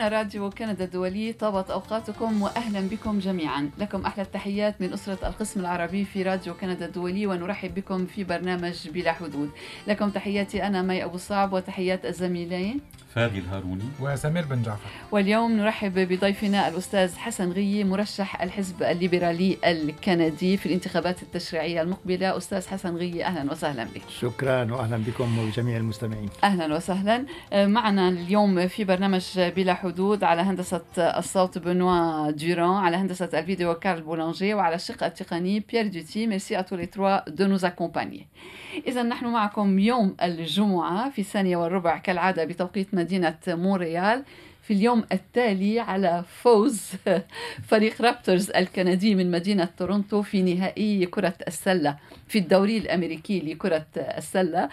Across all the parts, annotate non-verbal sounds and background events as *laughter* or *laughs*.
هنا راديو كندا الدولي طابت أوقاتكم وأهلا بكم جميعا. لكم أحلى التحيات من أسرة القسم العربي في راديو كندا الدولي ونرحب بكم في برنامج بلا حدود. لكم تحياتي أنا مي أبو صعب وتحيات الزميلين. فادي الهاروني. وسمير بن جعفر. واليوم نرحب بضيفنا الأستاذ حسن غي مرشح الحزب الليبرالي الكندي في الانتخابات التشريعية المقبلة. أستاذ حسن غي أهلا وسهلا بك. شكرا وأهلا بكم وجميع المستمعين. أهلا وسهلا. معنا اليوم في برنامج بلا حدود على هندسة الصوت بنوا دوران على هندسة الفيديو كارل بولانجي وعلى الشق التقني بيير دوتي. Merci à tous les trois de nous accompagner. إذا نحن معكم يوم الجمعة في الثانية والربع كالعادة بتوقيت مدينة مونريال في اليوم التالي على فوز *laughs* فريق رابترز الكندي من مدينة تورونتو في نهائي كرة السلة في الدوري الأمريكي لكرة السلة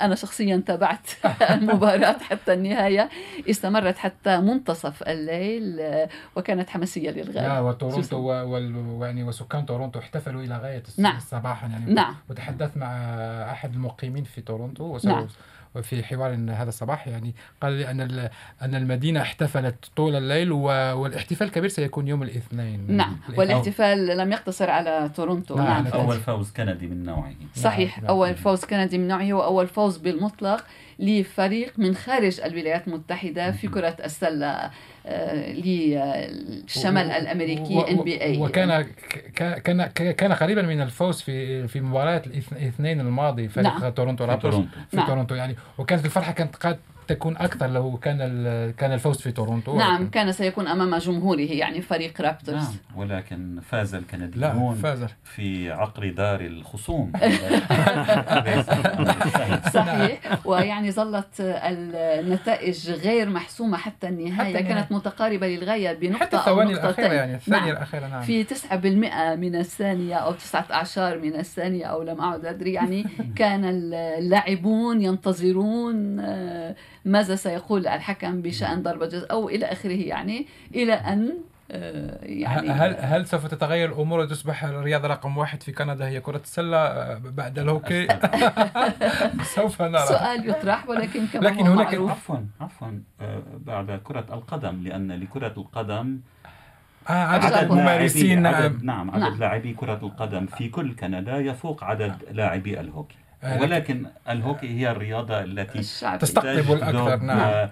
أنا شخصيا تابعت *laughs* المباراة حتى النهاية استمرت حتى منتصف الليل وكانت حماسية للغاية وتورونتو وال... يعني وسكان تورونتو احتفلوا إلى غاية نعم. صباحا يعني نعم. وتحدثت مع أحد المقيمين في تورونتو وسو... نعم. وفي حوار هذا الصباح يعني قال لي أن أن المدينة احتفلت طول الليل والاحتفال الكبير سيكون يوم الاثنين. نعم والاحتفال لم يقتصر على تورونتو. نعم. نعم. أول فوز كندي من نوعه. صحيح نعم. أول فوز كندي من نوعه وأول فوز بالمطلق. لفريق من خارج الولايات المتحدة في كرة السلة آه، للشمال الأمريكي NBA وكان كان كان قريبا من الفوز في في مباراة الاثنين الماضي فريق نعم. تورونتو في رابترز تورونتو في نعم. تورونتو يعني وكانت الفرحة كانت قد تكون أكثر لو كان ال- كان الفوز في تورونتو نعم كان سيكون أمام جمهوره يعني فريق رابترز نعم. ولكن فاز لا الكنديون فاز. في عقر دار الخصوم. *laughs* *laughs* صحيح. ويعني ظلت النتائج غير محسومة حتى النهاية حتى. كانت متقاربة للغاية بنقطة حتى الثواني الأخيرة نقطتين يعني الثانية نعم. الأخيرة نعم. في 9% من الثانية أو تسعة أعشار من الثانية أو لم أعد أدري يعني *laughs* كان اللاعبون ينتظرون آه، ماذا سيقول الحكم بشأن ضربة جزاء أو إلى آخره يعني إلى أن آه، يعني هل هل سوف تتغير الأمور؟ وتصبح الرياضه رقم واحد في كندا هي كرة السلة آه، بعد الهوكي. *laughs* سوف نرى. سؤال يطرح ولكن كما لكن هو هناك- معروف. عفوا عفوا آه، بعد كرة القدم لأن لكرة القدم آه عدد عدد ممارسين لاعبي- نعم عدد نعم عدد نعم. لاعبي كرة القدم في كل كندا يفوق عدد لاعبي الهوكي. ولكن الهوكي هي الرياضة التي تستقطب الأكثر، نعم. آه،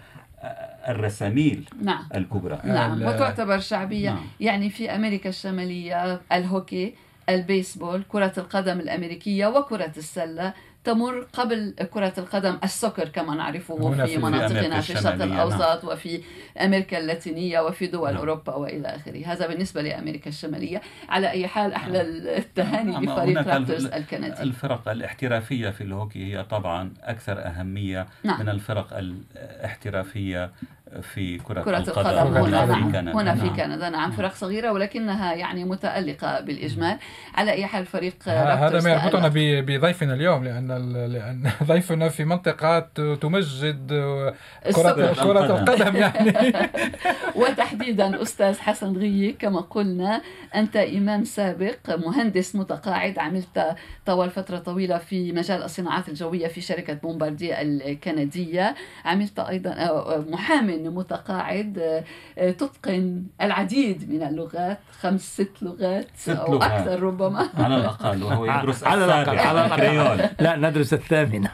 الرساميل نعم. الكبرى. نعم ال- وتعتبر شعبية. نعم. يعني في أمريكا الشمالية الهوكي البيسبول كرة القدم الأمريكية وكرة السلة. تمر قبل كرة القدم. ال soccer كما نعرفه في, في مناطقنا في الشرق الشمالية، الأوسط وفي أمريكا اللاتينية وفي دول نعم. أوروبا وإلى آخره. هذا بالنسبة لأمريكا الشمالية. على أي حال أحلى التهاني لفريق هناك رابترز ال- الكندي. الفرق الاحترافية في الهوكي هي طبعا أكثر أهمية نعم. من الفرق الاحترافية في كرة, كرة القدم القدم. كرة هنا القدم نعم. في كندا. هنا في نعم. كندا. نعم. فرق صغيرة ولكنها يعني متألقة بالإجمال. على أي حال فريق هذا ما يربطنا بضيفنا اليوم لأن ال- لأن *laughs* ضيفنا في منطقة ت- تمجد. كرة كرة القدم يعني. *laughs* وتحديدا أستاذ حسن غيي كما قلنا أنت إمام سابق مهندس متقاعد عملت طوال فترة طويلة في مجال الصناعات الجوية في شركة بومباردية الكندية. عملت أيضا آه، محام متقاعد آه، آه، تتقن العديد من اللغات. خمس ست لغات ست أو لغات. أكثر ربما. على الأقل وهو يدرس على الأقل على الأقل. لا ندرس الثامنة.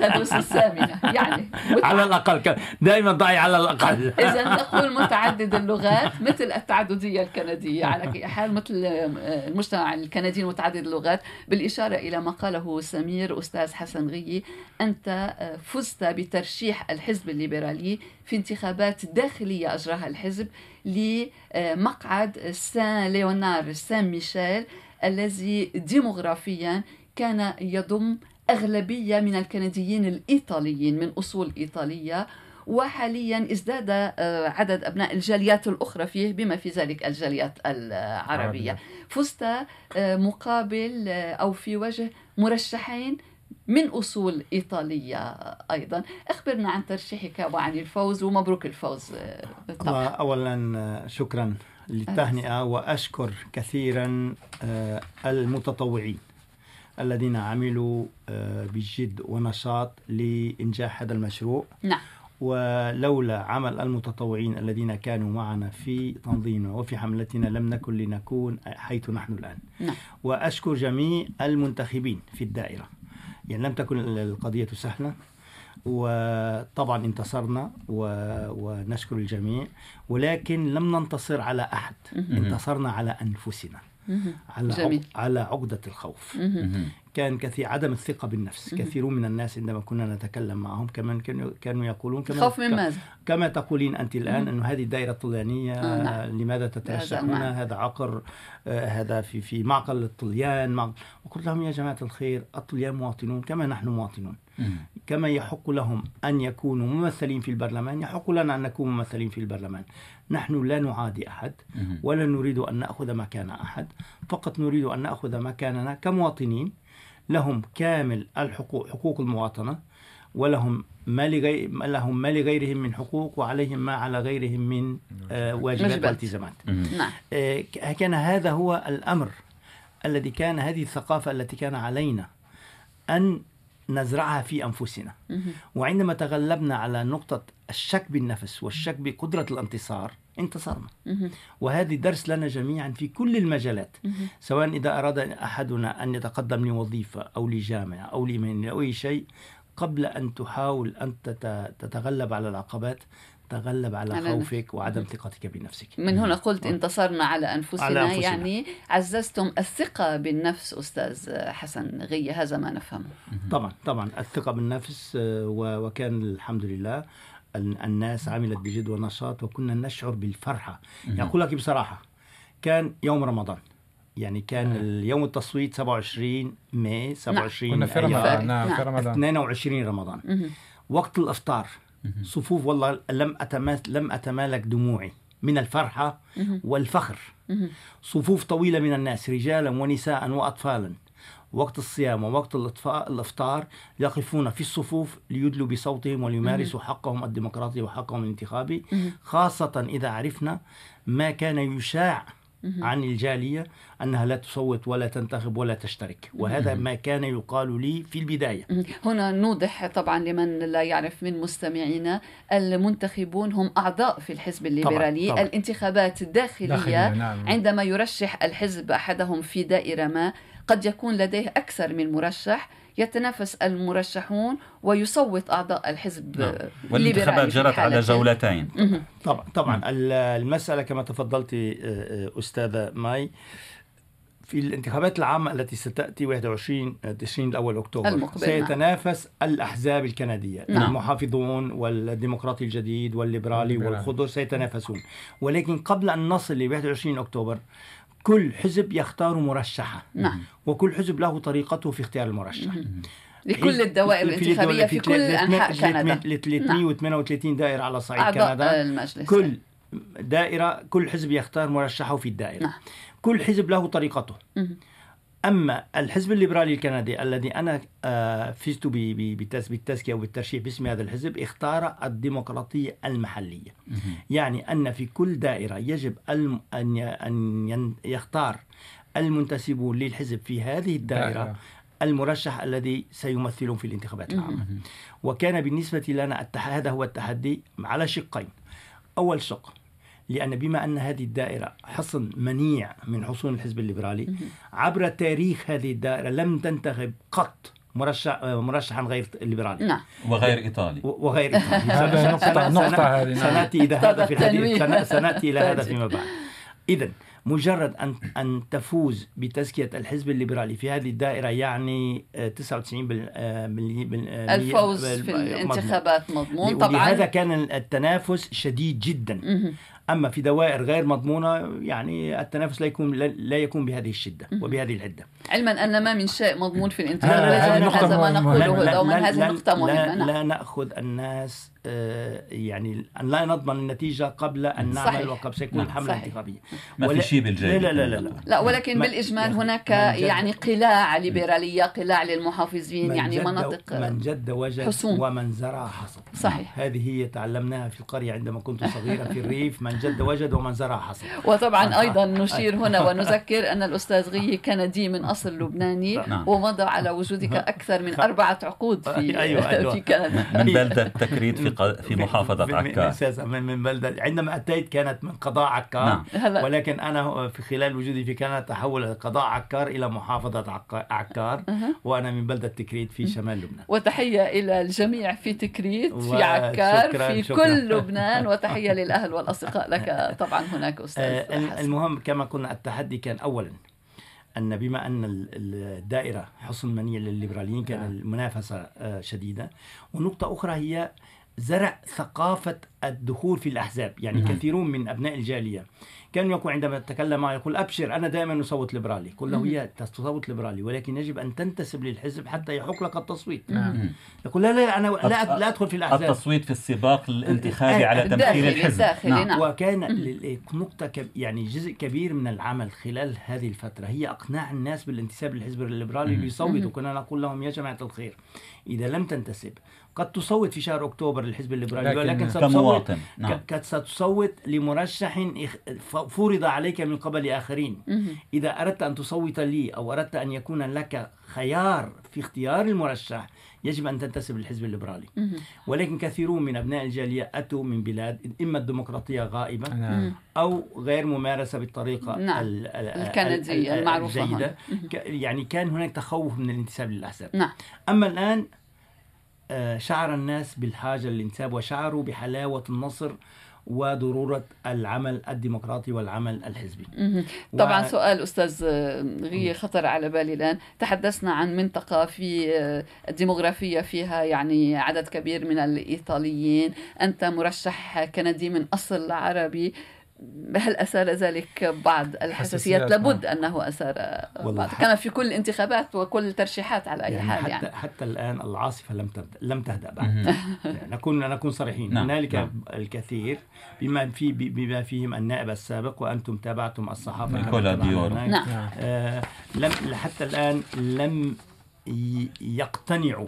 تدرس الثامنة يعني. على الأقل دائما ضعي على الأقل. إذا نقول متعدد اللغات مثل التعددية الكندية. على أي حال مثل آه، المجتمع الكندي المتعدد اللغات. بالإشارة إلى ما قاله سمير أستاذ حسن غيي أنت آه، فزت بترشيح الحزب الليبرالي في انتخابات داخلية أجراها الحزب. لمقعد سان ليونار سان ميشيل الذي ديموغرافيا كان يضم أغلبية من الكنديين الإيطاليين من أصول إيطالية وحاليا ازداد آه، عدد أبناء الجاليات الأخرى فيه بما في ذلك الجاليات العربية. فزت آه، مقابل آه، أو في وجه مرشحين من أصول إيطالية أيضا. أخبرنا عن ترشيحك وعن الفوز ومبروك الفوز بالطبع أولا شكرا للتهنئة وأشكر كثيرا آه، المتطوعين الذين عملوا آه، بجد ونشاط لإنجاح هذا المشروع. نعم. ولولا عمل المتطوعين الذين كانوا معنا في تنظيمنا وفي حملتنا لم نكن لنكون حيث نحن الآن. نعم. وأشكر جميع المنتخبين في الدائرة. يعني لم تكن القضية سهلة وطبعا انتصرنا و... ونشكر الجميع ولكن لم ننتصر على أحد انتصرنا على أنفسنا. على. عق... على عقدة الخوف. كان كثير عدم الثقة بالنفس. كثيرون من الناس عندما كنا نتكلم معهم كمان كانوا يقولون كما خوف من ماذا؟ كما تقولين أنت الآن. أنه هذه الدائرة الطليانية آه، نعم. لماذا هذا. هنا هذا عقر آه، هذا في في معقل الطليان مع... وقلت لهم يا جماعة الخير الطليان مواطنون كما نحن مواطنون. كما يحق لهم أن يكونوا ممثلين في البرلمان يحق لنا أن نكون ممثلين في البرلمان نحن لا نعادي أحد. ولا نريد أن نأخذ مكان أحد فقط نريد أن نأخذ مكاننا كمواطنين لهم كامل الحقوق حقوق المواطنة ولهم ما لغير لهم ما لغيرهم من حقوق وعليهم ما على غيرهم من آه، واجبات واجبات. والتزامات. نعم آه، كان هذا هو الأمر الذي كان هذه الثقافة التي كان علينا أن نزرعها في أنفسنا. وعندما تغلبنا على نقطة الشك بالنفس والشك بقدرة الانتصار انتصرنا. وهذه درس لنا جميعا في كل المجالات. سواء إذا أراد أحدنا أن يتقدم لوظيفة أو لجامعة أو لمهنة أو أي شيء قبل أن تحاول أن تت- تتغلب على العقبات تغلب على على خوفك وعدم ثقتك بنفسك. من هنا قلت انتصرنا على أنفسنا, على أنفسنا. يعني عززتم الثقة بالنفس أستاذ حسن غية هذا ما نفهمه. طبعا طبعا. الثقة بالنفس آه، وكان الحمد لله. الناس عملت بجد ونشاط وكنا نشعر بالفرحة يعني أقول لك بصراحة كان يوم رمضان يعني كان نعم. اليوم التصويت 27 ماي 27 كنا في. رمضان نعم في نعم. رمضان 22 رمضان. وقت الإفطار. صفوف والله لم أتمالك لم أتمالك دموعي من الفرحة. والفخر. صفوف طويلة من الناس رجالا ونساء وأطفالا وقت الصيام ووقت الإفطار يقفون في الصفوف ليدلوا بصوتهم وليمارسوا حقهم الديمقراطي وحقهم الانتخابي. خاصة إذا عرفنا ما كان يشاع. عن الجالية أنها لا تصوت ولا تنتخب ولا تشترك وهذا ما كان يقال لي في البداية هنا نوضح طبعا لمن لا يعرف من مستمعينا المنتخبون هم أعضاء في الحزب الليبرالي طبعاً. الانتخابات الداخلية داخلية نعم عندما يرشح الحزب أحدهم في دائرة ما قد يكون لديه أكثر من مرشح يتنافس المرشحون ويصوت أعضاء الحزب نعم. الليبرالي والانتخابات جرت على جولتين. طبعا طبعا ال- المسألة كما تفضلت آه، آه، أستاذة ماي في الانتخابات العامة التي ستأتي 21 تشرين الأول أكتوبر المقبل، نعم. سيتنافس الأحزاب الكندية نعم. المحافظون والديمقراطي الجديد والليبرالي والليبرالي. والخضر سيتنافسون ولكن قبل أن نصل ل 21 أكتوبر كل حزب يختار مرشحة. نعم. وكل حزب له طريقته في اختيار المرشح. لكل الدوائر الانتخابية في كل أنحاء كندا. ل 338 دائرة على صعيد كندا. المجلس. كل دائرة كل حزب يختار مرشحه في الدائرة. نعم. كل حزب له طريقته. مهم. أما الحزب الليبرالي الكندي الذي أنا آه، فزت ب- ب- بالتز- بالتزكية وبالترشيح باسم هذا الحزب اختار الديمقراطية المحلية مهم. يعني أن في كل دائرة يجب ين- يختار المنتسبون للحزب في هذه الدائرة دائرة. المرشح الذي سيمثلهم في الانتخابات العامة مهم. وكان بالنسبة لنا. هذا هو التحدي على شقين أول شق لأن بما أن هذه الدائرة حصن منيع من حصون الحزب الليبرالي عبر تاريخ هذه الدائرة لم تنتخب قط مرشح مرشحا غير ليبرالي نعم. وغير إيطالي. و- وغير سن- نقطة سن- هذه، نعم. سنأتي إلى هذا في الحديث التنويه. سن- سنأتي إلى هذا. فيما بعد. إذا مجرد أن أن تفوز بتزكية الحزب الليبرالي في هذه الدائرة يعني آه، 99 بال آه، بال- بال- آه، الفوز في. الانتخابات مضمون. طبعا كان التنافس شديد جدا. أما في دوائر غير مضمونة يعني التنافس لا يكون لا- لا يكون بهذه الشدة مهم. وبهذه الحده علما أن ما من شيء مضمون في الانتخابات نقطة هذا ما مهمة. نقوله دوما لا- هذه نقطة مهمة لا, نعم لا نأخذ الناس آه، يعني أن لا نضمن النتيجة قبل أن نعمل صحيح. وقد سيكون نعم. الحملة صحيح. الانتخابيه ما في شيء بالجاي لا لا لا لا, لا. ولكن ما- بالإجمال يعني هناك يعني قلاع ليبرالية قلاع للمحافظين من يعني مناطق من جد وجد حصون. ومن زرع حصد صحيح هذه هي تعلمناها في القرية عندما كنت صغيرا في الريف من جد وجد ومن زرع حصد وطبعا. أيضا نشير هنا *laughs* ونذكر أن الأستاذ غي كندي من أصل لبناني نعم. ومضى على وجودك *laughs* أكثر من أربعة عقود في أيوة، *laughs* أيوة. في كندا من بلدة تكريت في في محافظة من- عكار أساسا من, من بلدة عندما أتيت كانت من قضاء عكار نعم. ولكن أنا في خلال وجودي في كندا تحول قضاء عكار إلى محافظة عكا- عكار. وأنا من بلدة تكريت في شمال لبنان وتحية إلى الجميع في تكريت في عكار في شكراً. كل لبنان وتحية للأهل والأصدقاء لك طبعا هناك أستاذ آه، حسن. المهم كما قلنا التحدي كان اولا أن بما أن ال- ال- الدائرة حصن منيع للليبراليين كان نعم. المنافسة آه، شديدة ونقطة أخرى هي زرع ثقافة الدخول في الأحزاب يعني مم. كثيرون من أبناء الجالية كان يقول عندما اتكلم معه يقول أبشر أنا دائما أصوت ليبرالي. قل له. هي تصوت ليبرالي ولكن يجب أن تنتسب للحزب حتى يحق لك التصويت. نعم. مم. يقول لا لا أنا لا, لا أدخل في الأحزاب. التصويت في السباق الانتخابي على تمثيل الداخلي الحزب. الداخلي نعم. وكان نقطة يعني جزء كبير من العمل خلال هذه الفترة هي إقناع الناس بالانتساب للحزب الليبرالي. ليصوتوا كنا نقول لهم يا جماعة الخير إذا لم تنتسب قد تصوت في شهر أكتوبر للحزب الليبرالي لكن ولكن ستصوت كمواطن نعم. قد ستصوت لمرشح فرض عليك من قبل آخرين. إذا أردت أن تصوت لي أو أردت أن يكون لك خيار في اختيار المرشح يجب أن تنتسب للحزب الليبرالي. ولكن كثيرون من أبناء الجالية أتوا من بلاد إما الديمقراطية غائبة نعم. أو غير ممارسة بالطريقة نعم. ال- ال- الكندية ال- المعروفة يعني كان هناك تخوف من الانتساب للأحزاب نعم. أما الآن شعر الناس بالحاجة للانتساب وشعروا بحلاوة النصر وضرورة العمل الديمقراطي والعمل الحزبي. طبعا و- سؤال أستاذ غي خطر على بالي الآن. تحدثنا عن منطقة في آه، الديموغرافيه فيها يعني عدد كبير من الإيطاليين. أنت مرشح كندي من أصل عربي. هل أثار ذلك بعض الحساسيات حساسيات، لابد أنه أثار والله بعض كما في كل الانتخابات وكل الترشيحات على أي يعني حال حتى يعني حتى الآن العاصفة لم تبدأ لم تهدأ بعد. *laughs* يعني نكون نكون صريحين نعم، هنالك نعم. الكثير بما في بما فيهم النائب السابق وأنتم تابعتم الصحافة نيكولا. هناك. نعم نعم آه لم حتى الآن لم يقتنعوا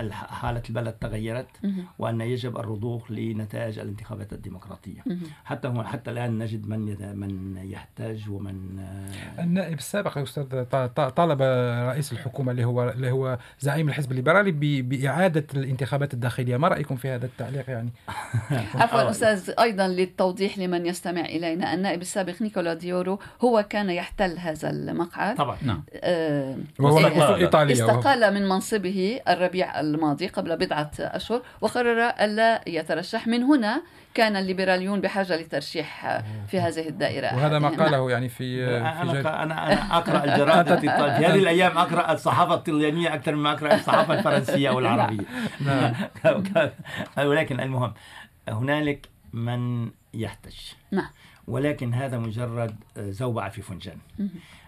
الح- حالة البلد تغيرت. وأن يجب الرضوخ لنتائج الانتخابات الديمقراطية مهم. حتى هو حتى الآن نجد من من يحتاج ومن النائب السابق يا ط- طالب رئيس الحكومة اللي هو اللي هو زعيم الحزب الليبرالي ب- بإعادة الانتخابات الداخلية، ما رأيكم في هذا التعليق يعني؟ *laughs* عفوا. أستاذ أيضا للتوضيح لمن يستمع إلينا النائب السابق نيكولا ديورو هو كان يحتل هذا المقعد طبعا نعم آه، وهو وهو- استقال من منصبه الربيع الماضي قبل بضعة أشهر وقرر ألا يترشح من هنا كان الليبراليون بحاجة لترشيح في هذه الدائرة وهذا ما نعم. قاله يعني في في. أنا أنا أقرأ الجرائد. *laughs* في هذه الأيام أقرأ الصحافة الطليانيه أكثر مما أقرأ الصحافة الفرنسية والعربيه *laughs* نعم. *laughs* ولكن المهم هنالك من يحتج نعم. ولكن هذا مجرد زوبعة في فنجان.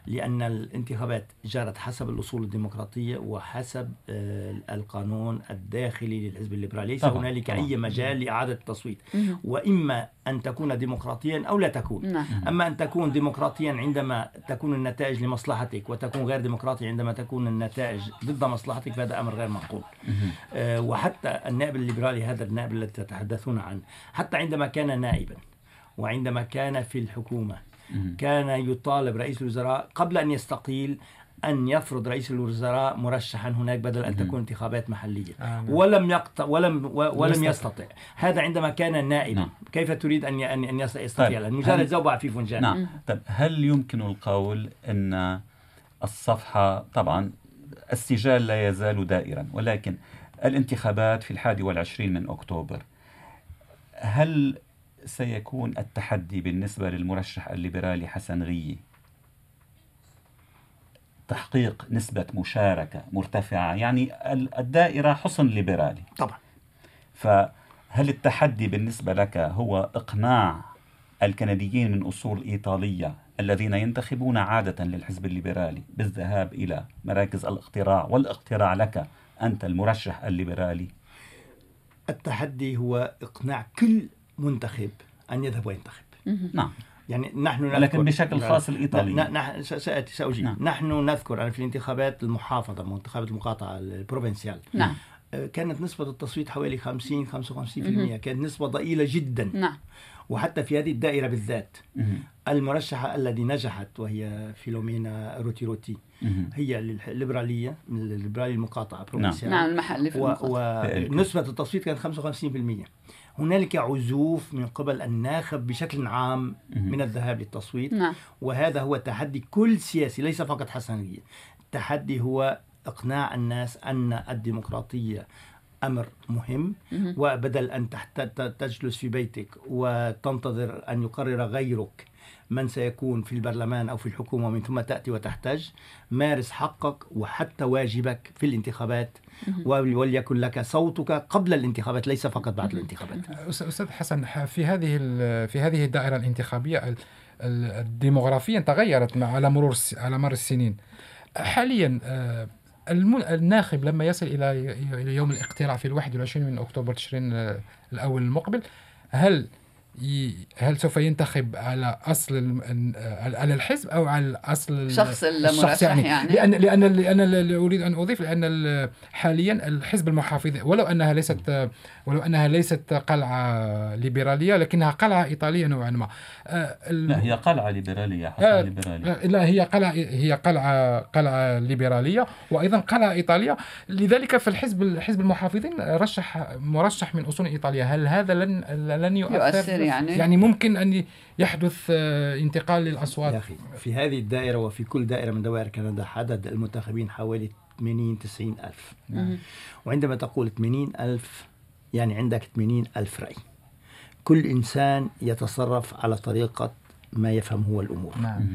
لأن الانتخابات جرت حسب الأصول الديمقراطية وحسب آه، القانون الداخلي للحزب الليبرالي ليس هنالك. أي مجال لإعادة التصويت. وإما أن تكون ديمقراطيا أو لا تكون نعم أما أن تكون ديمقراطيا عندما تكون النتائج لمصلحتك وتكون غير ديمقراطي عندما تكون النتائج ضد مصلحتك فهذا أمر غير معقول. آه، وحتى النائب الليبرالي هذا النائب الذي تتحدثون عنه حتى عندما كان نائبا وعندما كان في الحكومة. كان يطالب رئيس الوزراء قبل أن يستقيل أن يفرض رئيس الوزراء مرشحا هناك بدل أن. تكون انتخابات محلية آه،. ولم يقطع ولم و- ولم يستطع. يستطع هذا عندما كان نائب نعم. كيف تريد أن ي- أن أن يست- يستطيع طيب، مجرد هل- زوبع في فنجان نعم طيب هل يمكن القول أن الصفحة طبعا السجال لا يزال دائرا ولكن الانتخابات في الحادي والعشرين من أكتوبر هل سيكون التحدي بالنسبة للمرشح الليبرالي حسن غيي. تحقيق نسبة مشاركة مرتفعة يعني ال- الدائرة حصن ليبرالي. طبعا. فهل التحدي بالنسبة لك هو إقناع الكنديين من أصول إيطالية الذين ينتخبون عادة للحزب الليبرالي بالذهاب إلى مراكز الاقتراع؟ والاقتراع لك أنت المرشح الليبرالي. التحدي هو إقناع كل منتخب أن يذهب وينتخب. نعم يعني نحن ولكن نذكر- بشكل خاص ن- الإيطاليين نحن س- سأتي سأجيب نعم. نحن نذكر في الانتخابات المحافظة انتخابات المقاطعة البروفنسيال نعم آه، كانت نسبة التصويت حوالي 50 55% مهم. كانت نسبة ضئيلة جدا نعم وحتى في هذه الدائرة بالذات. المرشحة الذي نجحت وهي فيلومينا روتي روتي. هي الليبرالية من الليبرالية المقاطعة provincial. نعم المحلي في. ونسبة التصويت كانت 55% هنالك عزوف من قبل الناخب بشكل عام. من الذهاب للتصويت نعم وهذا هو تحدي كل سياسي ليس فقط حسنية التحدي هو إقناع الناس أن الديمقراطية أمر مهم. وبدل أن تحت ت- تجلس في بيتك وتنتظر أن يقرر غيرك من سيكون في البرلمان أو في الحكومة ومن ثم تأتي وتحتج مارس حقك وحتى واجبك في الانتخابات ول- وليكن لك صوتك قبل الانتخابات ليس فقط بعد الانتخابات. أس- أستاذ حسن في هذه ال- في هذه الدائرة الانتخابية ال- ال- الديموغرافيا تغيرت مع على مرور الس- على مر السنين. حاليا الناخب لما يصل إلى إلى يوم الاقتراع في الواحد والعشرين من أكتوبر تشرين آه، الأول المقبل هل هل سوف ينتخب على أصل آه، على الحزب أو على أصل ال- شخص الشخص المرشح يعني, يعني. لأن لأن لأن ال- أريد أن أضيف لأن ال- حاليا الحزب المحافظ ولو أنها ليست ولو أنها ليست قلعة ليبرالية لكنها قلعة إيطالية نوعا ما. آه، لا هي قلعة ليبرالية حسب آه، ليبرالية. لا هي قلعة هي قلعة قلعة ليبرالية وأيضا قلعة إيطالية. لذلك في الحزب الحزب المحافظين رشح مرشح من أصول إيطالية. هل هذا لن لن يؤثر, يؤثر يعني؟ يعني ممكن أن يحدث آه، انتقال يا للأصوات أخي في هذه الدائرة وفي كل دائرة من دوائر كندا عدد المنتخبين حوالي 80 90 ألف. مهم. وعندما تقول 80 ألف يعني عندك 80 ألف رأي. كل إنسان يتصرف على طريقة ما يفهم هو الأمور. نعم.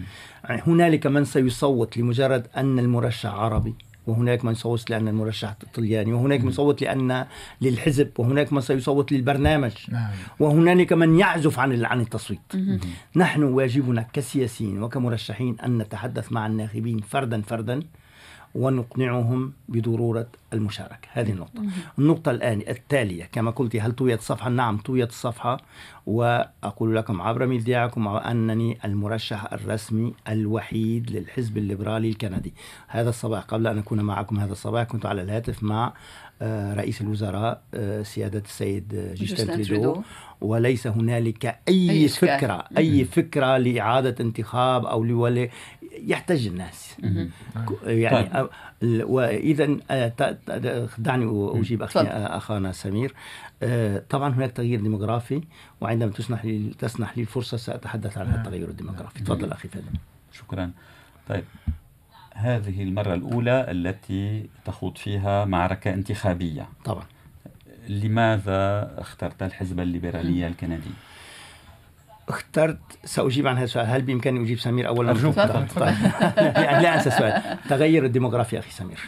يعني هنالك من سيصوت لمجرد أن المرشح عربي وهناك من يصوت لأن المرشح طلياني وهناك من يصوت لأن للحزب وهناك من سيصوت للبرنامج. نعم. وهنالك من يعزف عن عن التصويت. نحن واجبنا كسياسيين وكمرشحين أن نتحدث مع الناخبين فردا فردا. ونقنعهم بضرورة المشاركة. هذه النقطة. النقطة الآن التالية كما قلت هل طويت الصفحة نعم طويت الصفحة وأقول لكم عبر مذياعكم أنني المرشح الرسمي الوحيد للحزب الليبرالي الكندي. هذا الصباح قبل أن أكون معكم هذا الصباح كنت على الهاتف مع آه، رئيس الوزراء آه، سيادة السيد آه، جيستن جوستن تريدو. وليس هنالك أي. فكرة أي فكرة لإعادة انتخاب أو لولي يحتاج الناس. يعني طيب. وإذا آه، دعني أخي تفضل. آه، أخانا سمير. آه، طبعا هناك تغيير ديموغرافي وعندما تسنح لي تسنح لي الفرصة سأتحدث عن نعم. التغير الديموغرافي. تفضل أخي فادم شكرا. طيب. هذه المرة الأولى التي تخوض فيها معركة انتخابية. طبعا. لماذا اخترت الحزب الليبرالي الكندي؟ اخترت سأجيب عن هذا السؤال. هل بإمكاني أجيب سمير أولا أرجوك. تفضل. طيب. *laughs* يعني لا أنسى السؤال تغير الديموغرافي أخي سمير.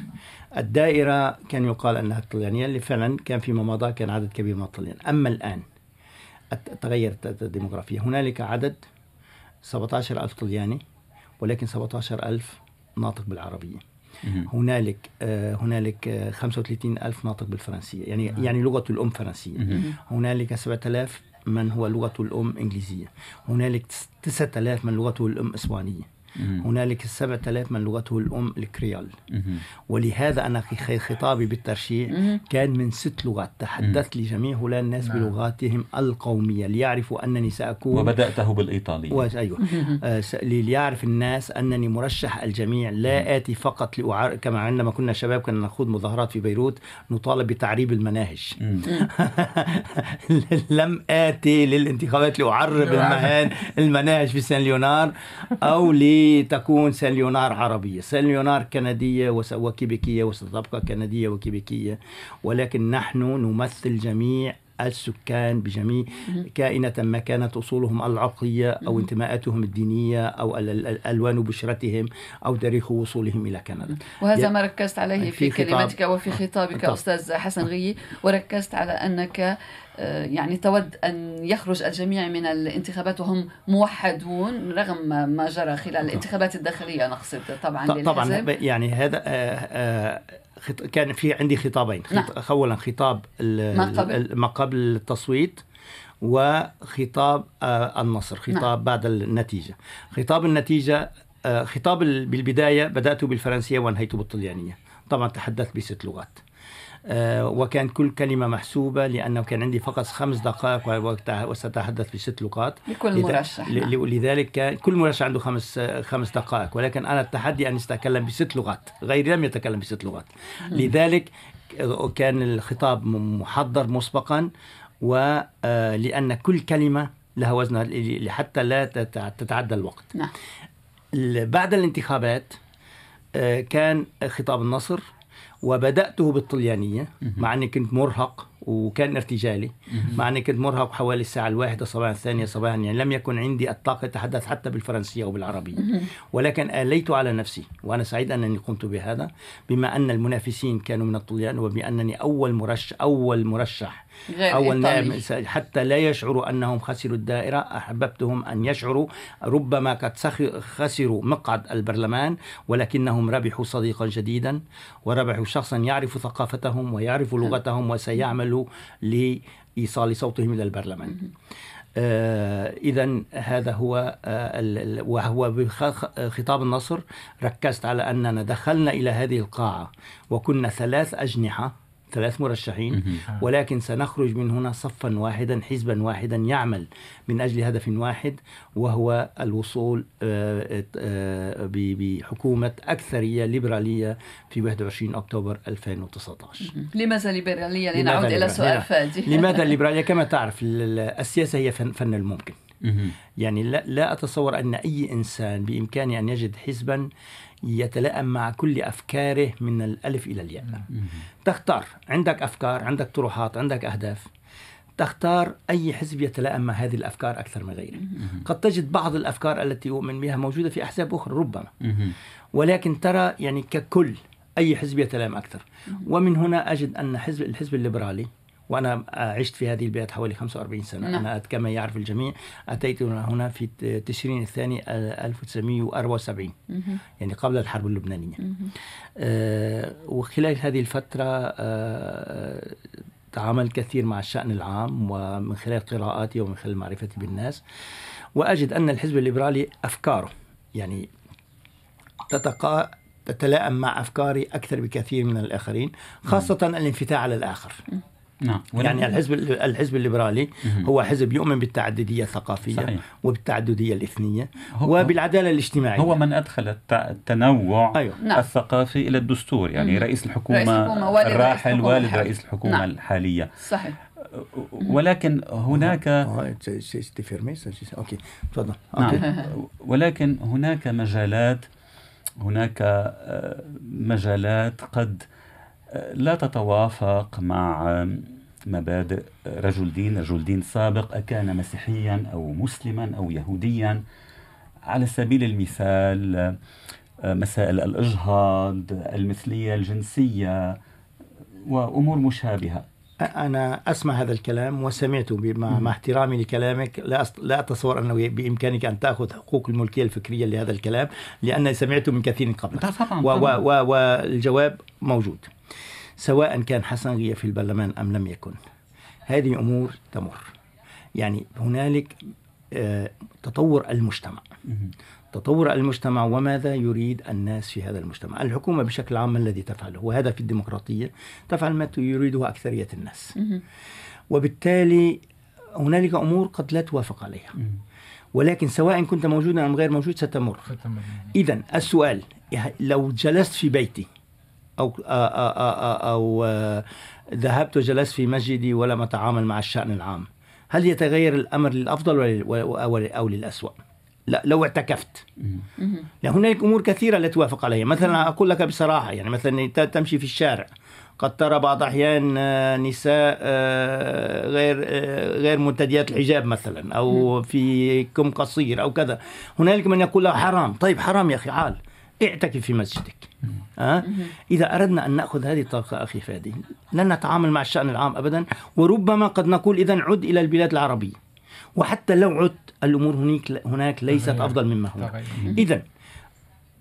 الدائرة كان يقال أنها الطليانية اللي فعلا كان فيما مضى كان عدد كبير من الطليان. أما الآن الت- تغيرت الديموغرافية. هنالك عدد 17 ألف طلياني ولكن 17 ألف ناطق بالعربية. مهم. هنالك آه، هنالك آه، 35 ألف ناطق بالفرنسية. يعني يعني لغة الأم فرنسية. هنالك 7000 من هو لغته الأم إنجليزية. هنالك 9000 من لغته الأم إسبانية. هنالك 7000 من لغته الأم الكريول. ولهذا أنا خطابي بالترشيح. كان من ست لغات تحدثت لجميع هؤلاء الناس نعم. بلغاتهم القومية ليعرفوا أنني سأكون وبدأته بالإيطالية. و- أيوه. آه، س- ليعرف الناس أنني مرشح الجميع لا آتي فقط لأعار... كما عندما كنا شباب كنا نخوض مظاهرات في بيروت نطالب بتعريب المناهج. *laughs* لم آتي للانتخابات لأعرب المهان المناهج في سان ليونار أو لتكون سان ليونار عربية، سان ليونار كندية وس- وكيبيكية وستبقى كندية وكيبيكية. ولكن نحن نمثل جميع السكان بجميع كائنة ما كانت أصولهم العرقية أو انتماءاتهم الدينية أو ألوان بشرتهم أو تاريخ وصولهم إلى كندا. وهذا ما ركزت عليه في في كلمتك وفي خطابك. أستاذ حسن غيي. وركزت على أنك يعني تود أن يخرج الجميع من الانتخابات وهم موحدون رغم ما- جرى خلال الانتخابات الداخلية نقصد طبعا طبعا. يعني هذا آه، آه، كان في عندي خطابين نعم. اولا خطاب ما قبل. التصويت وخطاب آه، النصر خطاب نعم. بعد النتيجة خطاب النتيجة آه، خطاب ال- بالبداية بدأت بالفرنسية وانهيت بالطليانية طبعا تحدثت بست لغات آه، وكان كل كلمة محسوبة لأنه كان عندي فقط خمس دقائق وقتها وسأتحدث بست لغات. لكل مرشح نعم. لذلك كل مرشح عنده خمس خمس دقائق ولكن أنا التحدي أن اتكلم بست لغات. غيري لم يتكلم بست لغات. لذلك كان الخطاب محضر مسبقا ولان كل كلمة لها وزنها حتى لا تتع- تتعدى الوقت. نعم. بعد الانتخابات آه، كان خطاب النصر وبدأته بالطليانية مع أني كنت مرهق وكان ارتجالي مع أني كنت مرهق حوالي الساعة الواحدة صباحا الثانية صباحا يعني لم يكن عندي الطاقة أتحدث حتى بالفرنسية وبالعربية ولكن آليت على نفسي وأنا سعيد أنني قمت بهذا بما أن المنافسين كانوا من الطليان وبأنني أول مرشح أول مرشح غير أول إيطالي. حتى لا يشعروا أنهم خسروا الدائرة أحببتهم أن يشعروا. ربما قد خسروا مقعد البرلمان ولكنهم ربحوا صديقا جديدا وربحوا شخصا يعرف ثقافتهم ويعرف لغتهم وسيعمل لإيصال صوتهم إلى البرلمان. آه إذا هذا هو آه وهو بخطاب النصر ركزت على أننا دخلنا إلى هذه القاعة وكنا ثلاث أجنحة ثلاث مرشحين ولكن سنخرج من هنا صفا واحدا حزبا واحدا يعمل من أجل هدف واحد وهو الوصول آه، آه، ب- بحكومة أكثرية ليبرالية في 21 أكتوبر 2019 لماذا ليبرالية؟ لماذا لنعود ليبرالية؟ سؤال فادي لماذا الليبرالية كما *laughs* تعرف ال- ال- السياسة هي فن, فن الممكن. يعني لا, لا أتصور أن أي إنسان بإمكانه أن يجد حزبا يتلائم مع كل أفكاره من الألف إلى الياء. تختار. عندك أفكار عندك طروحات عندك أهداف. تختار أي حزب يتلائم مع هذه الأفكار أكثر من غيره. قد تجد بعض الأفكار التي أؤمن بها موجودة في أحزاب أخرى ربما. ولكن ترى يعني ككل أي حزب يتلائم أكثر. ومن هنا أجد أن حزب الحزب الليبرالي وأنا عشت في هذه البلاد حوالي 45 سنة. نعم. أنا كما يعرف الجميع أتيت هنا في تشرين الثاني 1974 يعني قبل الحرب اللبنانية. آه وخلال هذه الفترة آه تعاملت كثير مع الشأن العام ومن خلال قراءاتي ومن خلال معرفتي بالناس. وأجد أن الحزب الليبرالي أفكاره يعني تتقا تتلائم مع أفكاري أكثر بكثير من الآخرين خاصة الانفتاح على الآخر. نعم يعني الحزب الحزب الليبرالي. هو حزب يؤمن بالتعددية الثقافية صحيح. وبالتعددية الإثنية هو- وبالعدالة الاجتماعية هو من أدخل الت- التنوع أيوه نعم. الثقافي إلى الدستور يعني مهم. رئيس الحكومة, رئيس الحكومة، والد رئيس الراحل الحكومة والد. رئيس الحكومة نعم. الحالية صحيح ولكن هناك okay تفضل نعم ولكن هناك مجالات هناك آه، مجالات قد آه، لا تتوافق مع مبادئ رجل دين رجل دين سابق أكان مسيحيا أو مسلما أو يهوديا. على سبيل المثال مسائل الإجهاض المثلية الجنسية وأمور مشابهة. أنا أسمع هذا الكلام وسمعته مع, مع احترامي لكلامك. لا أست... لا أتصور أنه بإمكانك أن تأخذ حقوق الملكية الفكرية لهذا الكلام لأني سمعته من كثير قبل. طبعا و... و... و... والجواب موجود. سواء كان حسن غية في البرلمان أم لم يكن هذه أمور تمر. يعني هنالك آه، تطور المجتمع. تطور المجتمع وماذا يريد الناس في هذا المجتمع الحكومة بشكل عام ما الذي تفعله وهذا في الديمقراطية تفعل ما يريده أكثرية الناس. وبالتالي هنالك أمور قد لا توافق عليها. ولكن سواء كنت موجودا أم غير موجود ستمر إذا السؤال لو جلست في بيتي أو أو ذهبت وجلست في مسجدي ولم أتعامل مع الشأن العام هل يتغير الأمر للأفضل أو للأسوأ؟ لا لو اعتكفت. مهم. يعني هناك أمور كثيرة لا توافق عليها. مثلا أقول لك بصراحة يعني مثلا تمشي في الشارع قد ترى بعض الاحيان آه، نساء آه، غير آه، غير مرتديات الحجاب مثلا أو في كم قصير أو كذا. هنالك من يقول له حرام. طيب حرام يا أخي عال. اعتكف في مسجدك. أه؟ إذا أردنا أن نأخذ هذه الطاقة أخي فادي لن نتعامل مع الشأن العام أبدا وربما قد نقول إذا عد إلى البلاد العربية. وحتى لو عدت الأمور هناك هناك ليست. أفضل مما هنا. إذا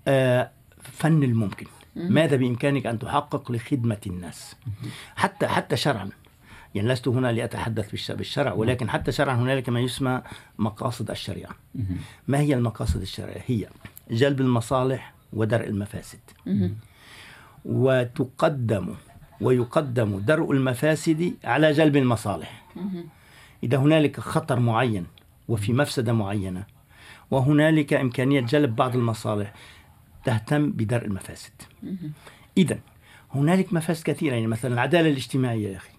آه فن الممكن. ماذا بإمكانك أن تحقق لخدمة الناس؟ حتى حتى شرعا. يعني لست هنا لأتحدث بالش- بالشرع ولكن حتى شرعا هنالك ما يسمى مقاصد الشريعة. ما هي المقاصد الشرعية هي جلب المصالح ودرء المفاسد. وتقدم ويقدم درء المفاسد على جلب المصالح. إذا هنالك خطر معين وفي مفسدة معينة. وهنالك إمكانية جلب بعض المصالح تهتم بدرء المفاسد. إذا هنالك مفاسد كثيرة يعني مثلا العدالة الاجتماعية يا أخي.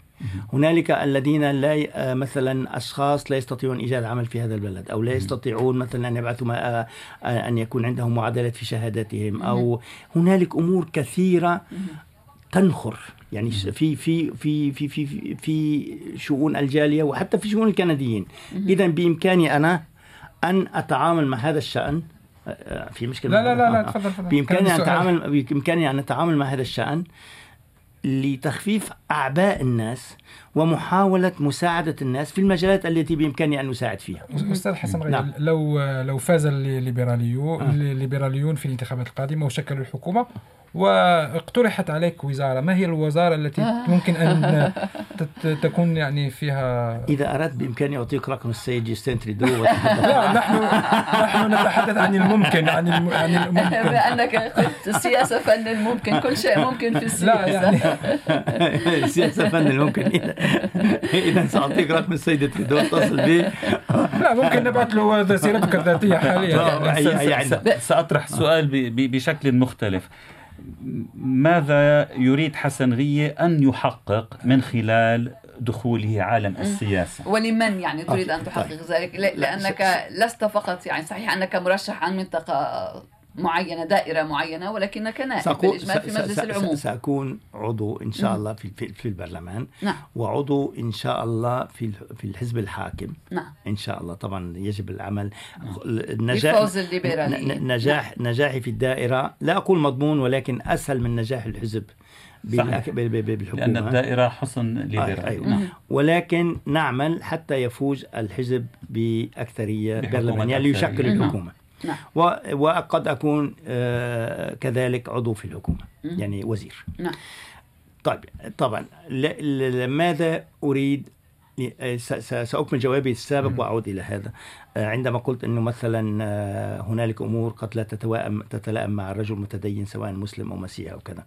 هنالك الذين لا ي- آه، مثلا أشخاص لا يستطيعون إيجاد عمل في هذا البلد أو لا يستطيعون مثلا أن يبعثوا ما- آه، آه، أن يكون عندهم معادلات في شهاداتهم أو هنالك أمور كثيرة تنخر. يعني في في في في في في, شؤون الجالية وحتى في شؤون الكنديين. اذا بإمكاني أنا أن أتعامل مع هذا الشأن. آه، آه، في مشكلة لا لا لا, آه، لا آه. تفضل تفضل. بإمكاني كان ان. اتعامل بإمكاني أن أتعامل مع هذا الشأن لتخفيف أعباء الناس ومحاولة مساعدة الناس في المجالات التي بإمكاني أن أساعد فيها. أستاذ حسن غية نعم. لو لو فاز الليبراليو الليبراليون في الانتخابات القادمة وشكلوا الحكومة واقترحت عليك وزارة ما هي الوزارة التي *laughs* ممكن أن تت- تكون يعني فيها؟ إذا أردت بإمكاني أعطيك رقم السيد جاستن ترودو *laughs* لا نحن نحن نتحدث عن الممكن عن الم... عن الممكن. بما انك قلت السياسة فن الممكن كل شيء ممكن في السياسة. لا يعني *laughs* سياسه فن الممكن اذا إذا سأعطيك رقم السيد تريدو اتصل به لا ممكن نبعث له سيرتك الذاتية حاليا. يعني هي هي عندها س- سأطرح سؤال بشكل مختلف. ماذا يريد حسن غية أن يحقق من خلال دخوله عالم السياسة؟ ولمن يعني تريد أن okay، تحقق طيب. ذلك؟ ل- لأنك لست فقط يعني صحيح أنك مرشح عن منطقة معينة دائرة معينة ولكنك نائب سأكون بالاجمال في مجلس العموم. سأكون عضو إن شاء الله في في, في البرلمان. نعم. وعضو إن شاء الله في في الحزب الحاكم. نعم. إن شاء الله طبعا يجب العمل. بفوز الليبرالية. ن- نجاح نجاحي في الدائرة لا أقول مضمون ولكن أسهل من نجاح الحزب صحيح. بالأك- بال- بال- لأن بالحكومة الدائرة حصن ليبرالي. أيوة. نعم. ولكن نعمل حتى يفوز الحزب بأكثرية بحكومة برلمانية ليشكل أكثرية. نعم. وقد أكون آه، كذلك عضو في الحكومة. يعني وزير. نعم. طيب طبعا ماذا أريد س- سأكمل جوابي السابق وأعود إلى هذا. آه، عندما قلت أنه مثلا آه، هنالك أمور قد لا تتوائم تتلائم مع الرجل المتدين سواء مسلم أو مسيحي أو كذا.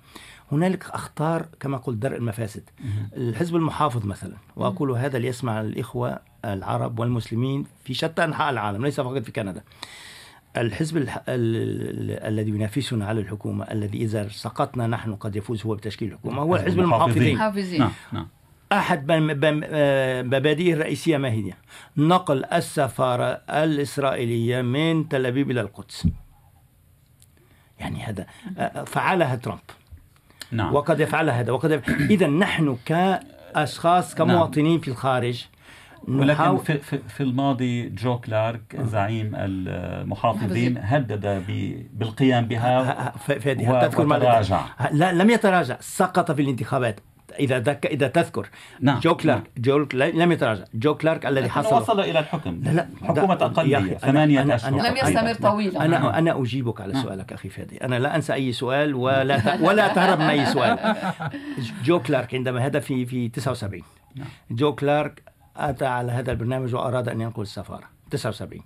هنالك أخطار كما قلت درء المفاسد. الحزب المحافظ مثلا وأقول هذا ليسمع الإخوة العرب والمسلمين في شتى أنحاء العالم ليس فقط في كندا. الحزب الح... ال... ال... الذي ينافسنا على الحكومة الذي إذا سقطنا نحن قد يفوز هو بتشكيل الحكومة هو حزب الحزب المحافظين. المحافظين. حافظين نعم. نعم. أحد بم- بم- آه، مبادئه الرئيسية ما هي؟ نقل السفارة الإسرائيلية من تل أبيب إلى القدس. يعني هذا آه، فعلها ترامب. نعم. وقد يفعلها هذا وقد يف... إذا نحن كأشخاص كمواطنين في الخارج ولكن في, في, في الماضي جو كلارك زعيم المحافظين هدد ب- بالقيام بها ف- فادي هل تذكر ماذا وتراجع. لا لم يتراجع سقط في الانتخابات. إذا ذك... إذا تذكر نعم، جو كلارك جو لم يتراجع. جو كلارك الذي حصل وصل إلى الحكم. لا لا أخي، أنا- ثمانية أنا- أشهر. لم يستمر طويلا. أنا أنا أجيبك على سؤالك أخي فادي أنا لا أنسى أي سؤال ولا ت... ولا اتهرب من أي *laughs* سؤال. جو كلارك عندما هدد في في 79 جو كلارك أتى على هذا البرنامج وأراد أن ينقل السفارة 79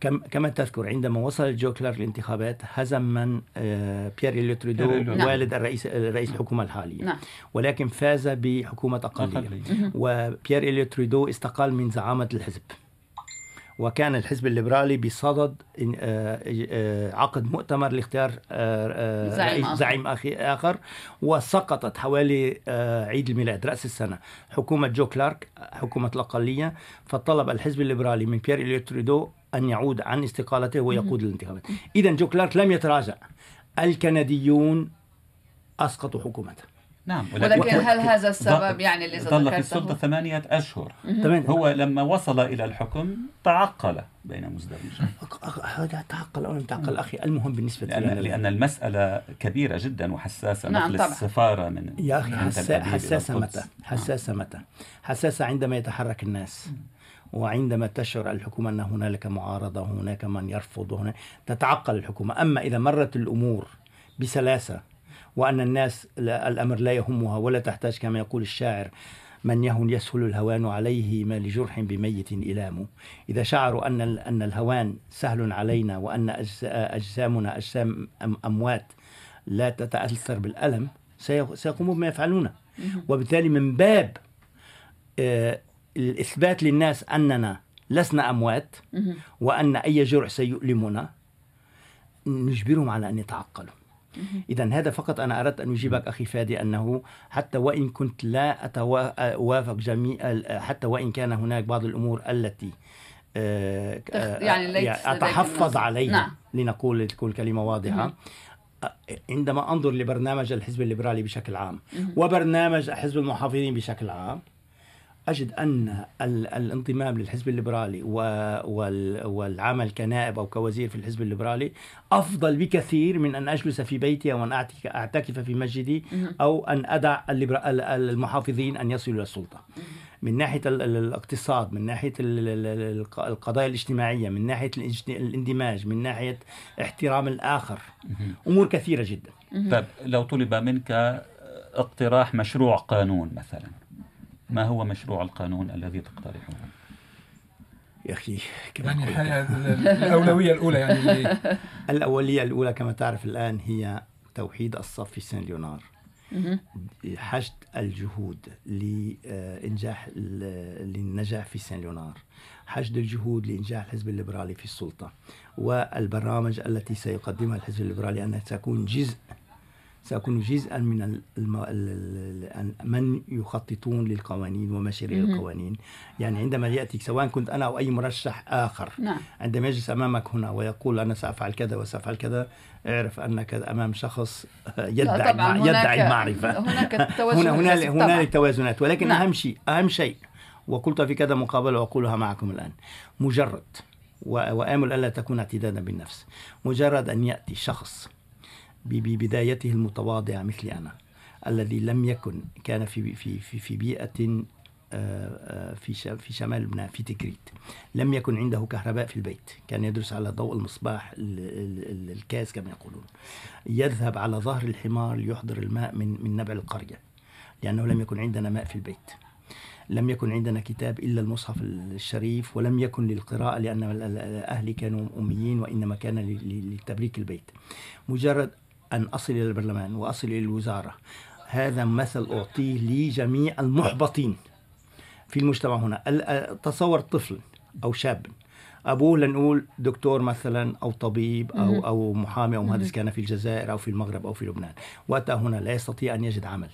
كم كما تذكر عندما وصل جو كلارك للانتخابات هزم من آه، بيير إليو تريدو بيير إليو. نعم. والد الرئيس رئيس الحكومة الحالية نعم. ولكن فاز بحكومة أقلية أقلية. وبيير إليو تريدو استقال من زعامة الحزب وكان الحزب الليبرالي بصدد آه، آه، عقد مؤتمر لاختيار آه، زعيم. زعيم آخر وسقطت حوالي عيد الميلاد رأس السنة. حكومة جو كلارك حكومة الأقلية فطلب الحزب الليبرالي من بيير إليو تريدو أن يعود عن استقالته ويقود الانتخابات. إذا جو كلارك لم يتراجع. الكنديون أسقطوا حكومته. نعم. ولكن هل هذا السبب يعني اللي ظل في؟ السلطة ثمانية أشهر. تمام. هو لما وصل إلى الحكم تعقل بين مزدوجين هذا تعقل أو لم تعقل أخي؟ المهم بالنسبة لأن, لي أنا لأن المسألة كبيرة جدا وحساسة. نعم، مثل طبعا. السفارة من يا أخي حسا حساسة. متى؟ حساسة متى؟ حساسة عندما يتحرك الناس. وعندما تشعر الحكومة أن هنالك معارضة وهناك من يرفض وهنا تتعقل الحكومة. أما إذا مرت الأمور بسلاسة وأن الناس لا الأمر لا يهمها ولا تحتاج كما يقول الشاعر من يهن يسهل الهوان عليه ما لجرح بميت إلام. إذا شعروا أن أن الهوان سهل علينا وأن أجس- أجسامنا أجسام أم- أموات لا تتأثر بالألم سي- سيقومون بما يفعلونه وبالتالي من باب آه، الإثبات للناس أننا لسنا أموات. وأن أي جرح سيؤلمنا نجبرهم على أن يتعقلوا. إذا هذا فقط أنا أردت أن أجيبك أخي فادي أنه حتى وإن كنت لا أتوافق جميع حتى وإن كان هناك بعض الأمور التي آه، آه، يعني لديك أتحفظ. عليها نعم. لنقول تكون كلمة واضحة عندما أنظر لبرنامج الحزب الليبرالي بشكل عام وبرنامج حزب المحافظين بشكل عام أجد أن ال- الانضمام للحزب الليبرالي والعمل كنائب أو كوزير في الحزب الليبرالي أفضل بكثير من أن أجلس في بيتي أو أن أعتك- أعتكف في مسجدي أو أن أدع المحافظين أن يصلوا إلى السلطة. من ناحية ال- ال- الاقتصاد من ناحية ال- ال- ال- الق- القضايا الاجتماعية من ناحية الاندماج من ناحية احترام الآخر. أمور كثيرة جدا. طيب لو طلب منك اقتراح مشروع قانون مثلا. ما هو مشروع القانون الذي تقترحه؟ يا أخي كما يعني قلت. الحقيقة ال- الأولوية الأولى يعني *laughs* الأولية الأولى كما تعرف الآن هي توحيد الصف في سان ليونار. حشد الجهود لإنجاح ال- للنجاح في سان ليونار حشد الجهود لإنجاح الحزب الليبرالي في السلطة والبرامج التي سيقدمها الحزب الليبرالي أنها تكون جزء سأكون جزءا من ال- الم... ال- ال- ال- من يخططون للقوانين ومشاريع. القوانين يعني عندما يأتي سواء كنت أنا أو أي مرشح آخر نعم عندما يجلس أمامك هنا ويقول أنا سأفعل كذا وسأفعل كذا اعرف أنك أمام شخص يدعي المع- يدعي المعرفة هناك *laughs* هنا هنا للحزب طبعاً. هنالك توازنات ولكن نعم. أهم شيء أهم شيء وقلت في كذا مقابلة وأقولها معكم الآن مجرد و- وآمل الا تكون اعتدادا بالنفس مجرد أن يأتي شخص ببدايته المتواضعة مثلي أنا الذي لم يكن كان في في في, في بيئة آه، آه، في في شمال لبنان في تكريت. لم يكن عنده كهرباء في البيت. كان يدرس على ضوء المصباح ال- ال- ال- الكاس كما يقولون. يذهب على ظهر الحمار ليحضر الماء من من نبع القرية لأنه لم يكن عندنا ماء في البيت. لم يكن عندنا كتاب إلا المصحف الشريف ولم يكن للقراءة لأن أهلي كانوا أميين وإنما كان لتبريك البيت. مجرد أن أصل إلى البرلمان وأصل إلى الوزارة. هذا مثل أعطيه لجميع المحبطين في المجتمع هنا. تصور طفل أو شاب أبوه لنقول دكتور مثلا أو طبيب. أو أو محامي أو مهندس كان في الجزائر أو في المغرب أو في لبنان. وأتى هنا لا يستطيع أن يجد عمل.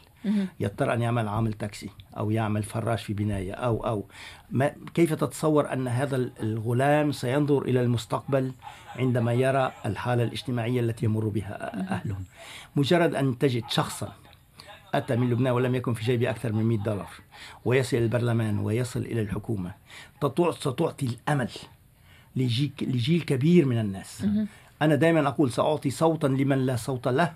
يضطر أن يعمل عامل تاكسي أو يعمل فراش في بناية أو أو. ما كيف تتصور أن هذا الغلام سينظر إلى المستقبل عندما يرى الحالة الاجتماعية التي يمر بها أهله؟ مجرد أن تجد شخصا أتى من لبنان ولم يكن في جيبه أكثر من 100 دولار ويصل البرلمان ويصل إلى الحكومة ستعطي الأمل لجيل, لجيل كبير من الناس. أنا دائما أقول سأعطي صوتا لمن لا صوت له.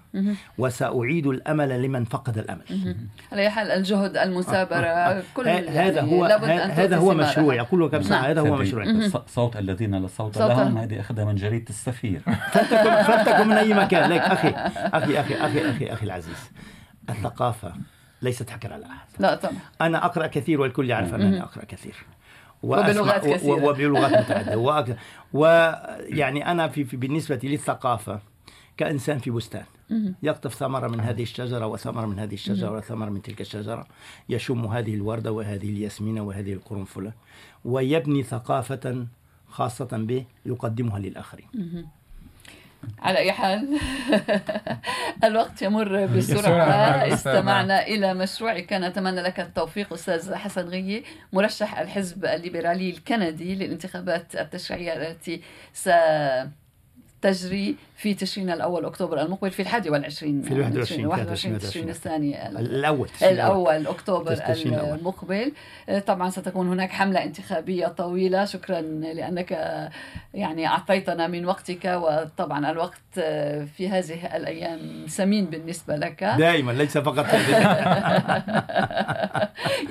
وسأعيد الأمل لمن فقد الأمل. على حال الجهد المثابرة كل هذا هو لابد أن ه- هذا هو. مشروع يقول ساعة؟ نعم. هذا هو مشروع صوت الذين لا صوت صوت- لهم هذه أخذها من جريدة السفير. *laughs* فلتكن فلتكن من أي مكان. لك أخي أخي أخي أخي أخي أخي العزيز الثقافة ليست حكر على أحد لا طبعا أنا أقرأ كثير والكل يعرف أنني أقرأ كثير. وبلغات. *laughs* و- وبلغات متعددة. وأك- ويعني أنا في, في بالنسبة للثقافة كإنسان في بستان. يقطف ثمرة من هذه الشجرة وثمرة من هذه الشجرة وثمرة من تلك الشجرة. يشم هذه الوردة وهذه الياسمينة وهذه القرنفلة. ويبني ثقافة خاصة به يقدمها للآخرين. على أي حال. *laughs* الوقت يمر *laughs* بسرعة. الأستاذ. استمعنا إلى مشروعك. نتمنى لك التوفيق أستاذ حسن غيي مرشح الحزب الليبرالي الكندي للانتخابات التشريعية التي ستجري. في تشرين الأول أكتوبر المقبل في الحادي والعشرين في الواحد والعشرين، 21 في تشرين 21. الثاني أكتوبر تشرين الأول. المقبل. طبعا ستكون هناك حملة انتخابية طويلة. شكرا لأنك يعني أعطيتنا من وقتك وطبعا الوقت في هذه الأيام ثمين بالنسبة لك. *laughs* دائما ليس فقط *laughs*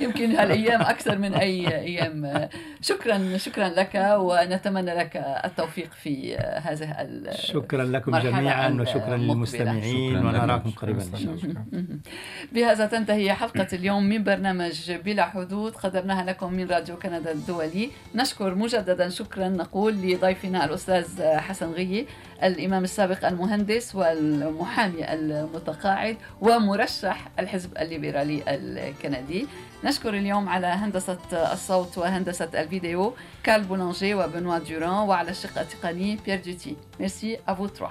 يمكن هالأيام أكثر من أي أيام. شكرا شكرا لك ونتمنى لك التوفيق في هذه شكرا لكم مرحلة جميعا. وشكرا للمستمعين لكم. ونراكم قريبا إن شاء الله. بهذا تنتهي حلقة اليوم من برنامج بلا حدود. قدمناها لكم من راديو كندا الدولي. نشكر مجددا شكرا نقول لضيفنا الأستاذ حسن غية. الإمام السابق المهندس والمحامي المتقاعد ومرشح الحزب الليبرالي الكندي. نشكر اليوم على هندسة الصوت وهندسة الفيديو كارل بولانجي وبنوا دوران وعلى الشق التقني بيير دوتي. merci à vous trois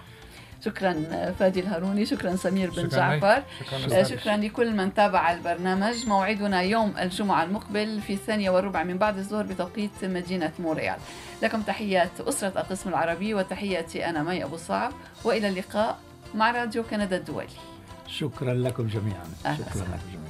شكرا فادي الهاروني شكرا سمير بن شكراً. جعفر شكرا آه،. شكرا لكل من تابع البرنامج موعدنا يوم الجمعة المقبل في الثانية والربع من بعد الظهر بتوقيت مدينة مونريال لكم تحيات أسرة القسم العربي وتحياتي أنا مي أبو صعب وإلى اللقاء مع راديو كندا الدولي شكرا لكم جميعا أهلا شكرا. لكم جميعا